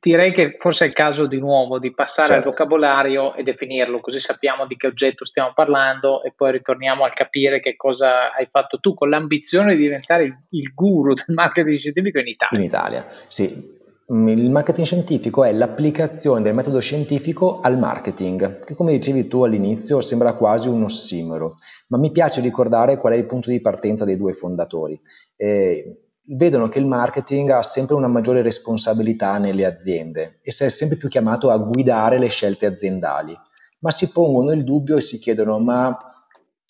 direi che forse è il caso di nuovo di passare certo. al vocabolario e definirlo, così sappiamo di che oggetto stiamo parlando e poi ritorniamo a capire che cosa hai fatto tu con l'ambizione di diventare il, guru del marketing scientifico in Italia. In Italia, sì. Il marketing scientifico è l'applicazione del metodo scientifico al marketing, che come dicevi tu all'inizio sembra quasi un ossimoro, ma mi piace ricordare qual è il punto di partenza dei due fondatori. Eh, vedono che il marketing ha sempre una maggiore responsabilità nelle aziende e si è sempre più chiamato a guidare le scelte aziendali, ma si pongono il dubbio e si chiedono ma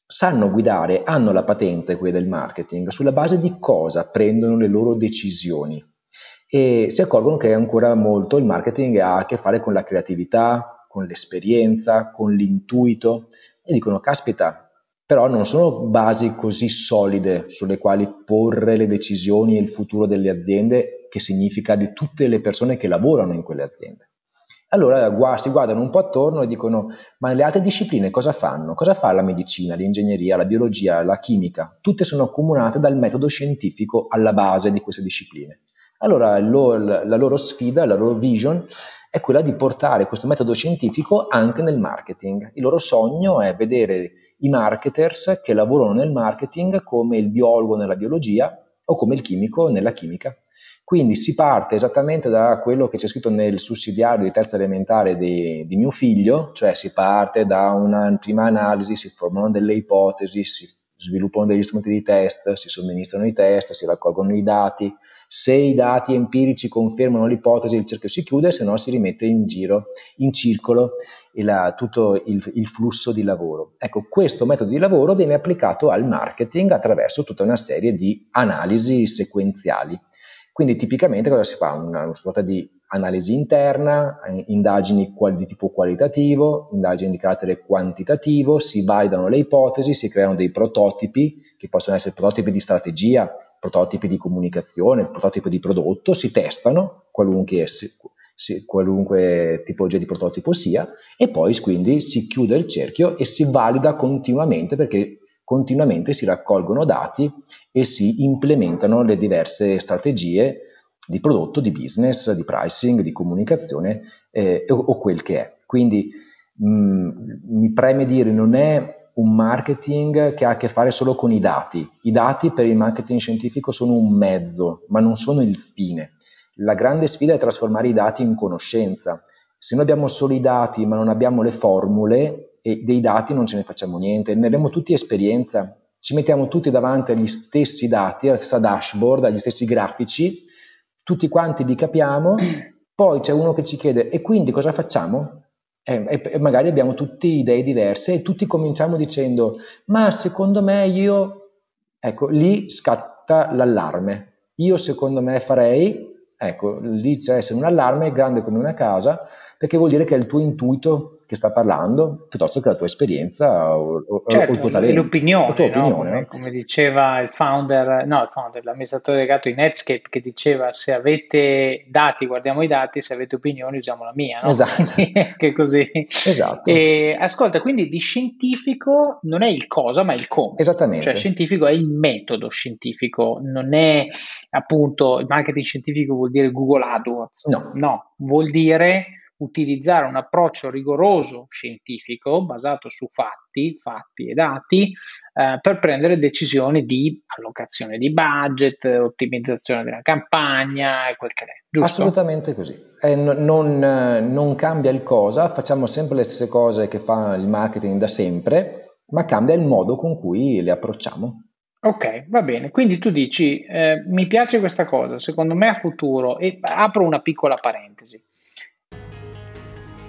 sanno guidare, hanno la patente quelli del marketing, sulla base di cosa prendono le loro decisioni? E si accorgono che ancora molto il marketing ha a che fare con la creatività, con l'esperienza, con l'intuito e dicono caspita, però non sono basi così solide sulle quali porre le decisioni e il futuro delle aziende, che significa di tutte le persone che lavorano in quelle aziende. Allora si guardano un po' attorno e dicono, ma le altre discipline cosa fanno? Cosa fa la medicina, l'ingegneria, la biologia, la chimica? Tutte sono accomunate dal metodo scientifico alla base di queste discipline. Allora la loro sfida, la loro vision è quella di portare questo metodo scientifico anche nel marketing. Il loro sogno è vedere i marketers che lavorano nel marketing come il biologo nella biologia o come il chimico nella chimica. Quindi si parte esattamente da quello che c'è scritto nel sussidiario di terza elementare di, di mio figlio, cioè si parte da una prima analisi, si formano delle ipotesi, si sviluppano degli strumenti di test, si somministrano i test, si raccolgono i dati, se i dati empirici confermano l'ipotesi, il cerchio si chiude, se no si rimette in giro, in circolo il, tutto il, il, flusso di lavoro. Ecco, questo metodo di lavoro viene applicato al marketing attraverso tutta una serie di analisi sequenziali. Quindi tipicamente cosa si fa? Una, una sorta di analisi interna, indagini di tipo qualitativo, indagini di carattere quantitativo, si validano le ipotesi, si creano dei prototipi che possono essere prototipi di strategia, prototipi di comunicazione, prototipi di prodotto, si testano qualunque, qualunque tipologia di prototipo sia e poi quindi si chiude il cerchio e si valida continuamente perché continuamente si raccolgono dati e si implementano le diverse strategie di prodotto, di business, di pricing, di comunicazione eh, o, o, quel che è. Quindi mh, mm, mi preme dire, non è un marketing che ha a che fare solo con i dati. I dati per il marketing scientifico sono un mezzo, ma non sono il fine. La grande sfida è trasformare i dati in conoscenza. Se noi abbiamo solo i dati ma non abbiamo le formule, e dei dati non ce ne facciamo niente, ne abbiamo tutti esperienza ci mettiamo tutti davanti agli stessi dati, alla stessa dashboard, agli stessi grafici, tutti quanti li capiamo, poi c'è uno che ci chiede e quindi cosa facciamo? E, e, magari abbiamo tutte idee diverse e tutti cominciamo dicendo ma secondo me io, ecco, lì scatta l'allarme. Io secondo me farei, ecco, lì c'è un allarme grande come una casa, perché vuol dire che è il tuo intuito che sta parlando piuttosto che la tua esperienza o, certo, o il tuo talento. L'opinione, la tua opinione no? come, come, diceva il founder, no, il founder, l'amministratore delegato di Netscape che diceva se avete dati guardiamo i dati, se avete opinioni usiamo la mia. No? Esatto. che così. Esatto. E, ascolta, quindi di scientifico non è il cosa ma il come. Esattamente. Cioè scientifico è il metodo scientifico, non è appunto il marketing scientifico vuol dire Google AdWords. No. No, vuol dire utilizzare un approccio rigoroso scientifico basato su fatti, fatti e dati eh, per prendere decisioni di allocazione di budget, ottimizzazione della campagna e quel che è. Giusto? Assolutamente così. Eh, non, non cambia il cosa, facciamo sempre le stesse cose che fa il marketing da sempre, ma cambia il modo con cui le approcciamo. Ok, va bene. Quindi tu dici, eh, mi piace questa cosa, secondo me ha futuro e apro una piccola parentesi.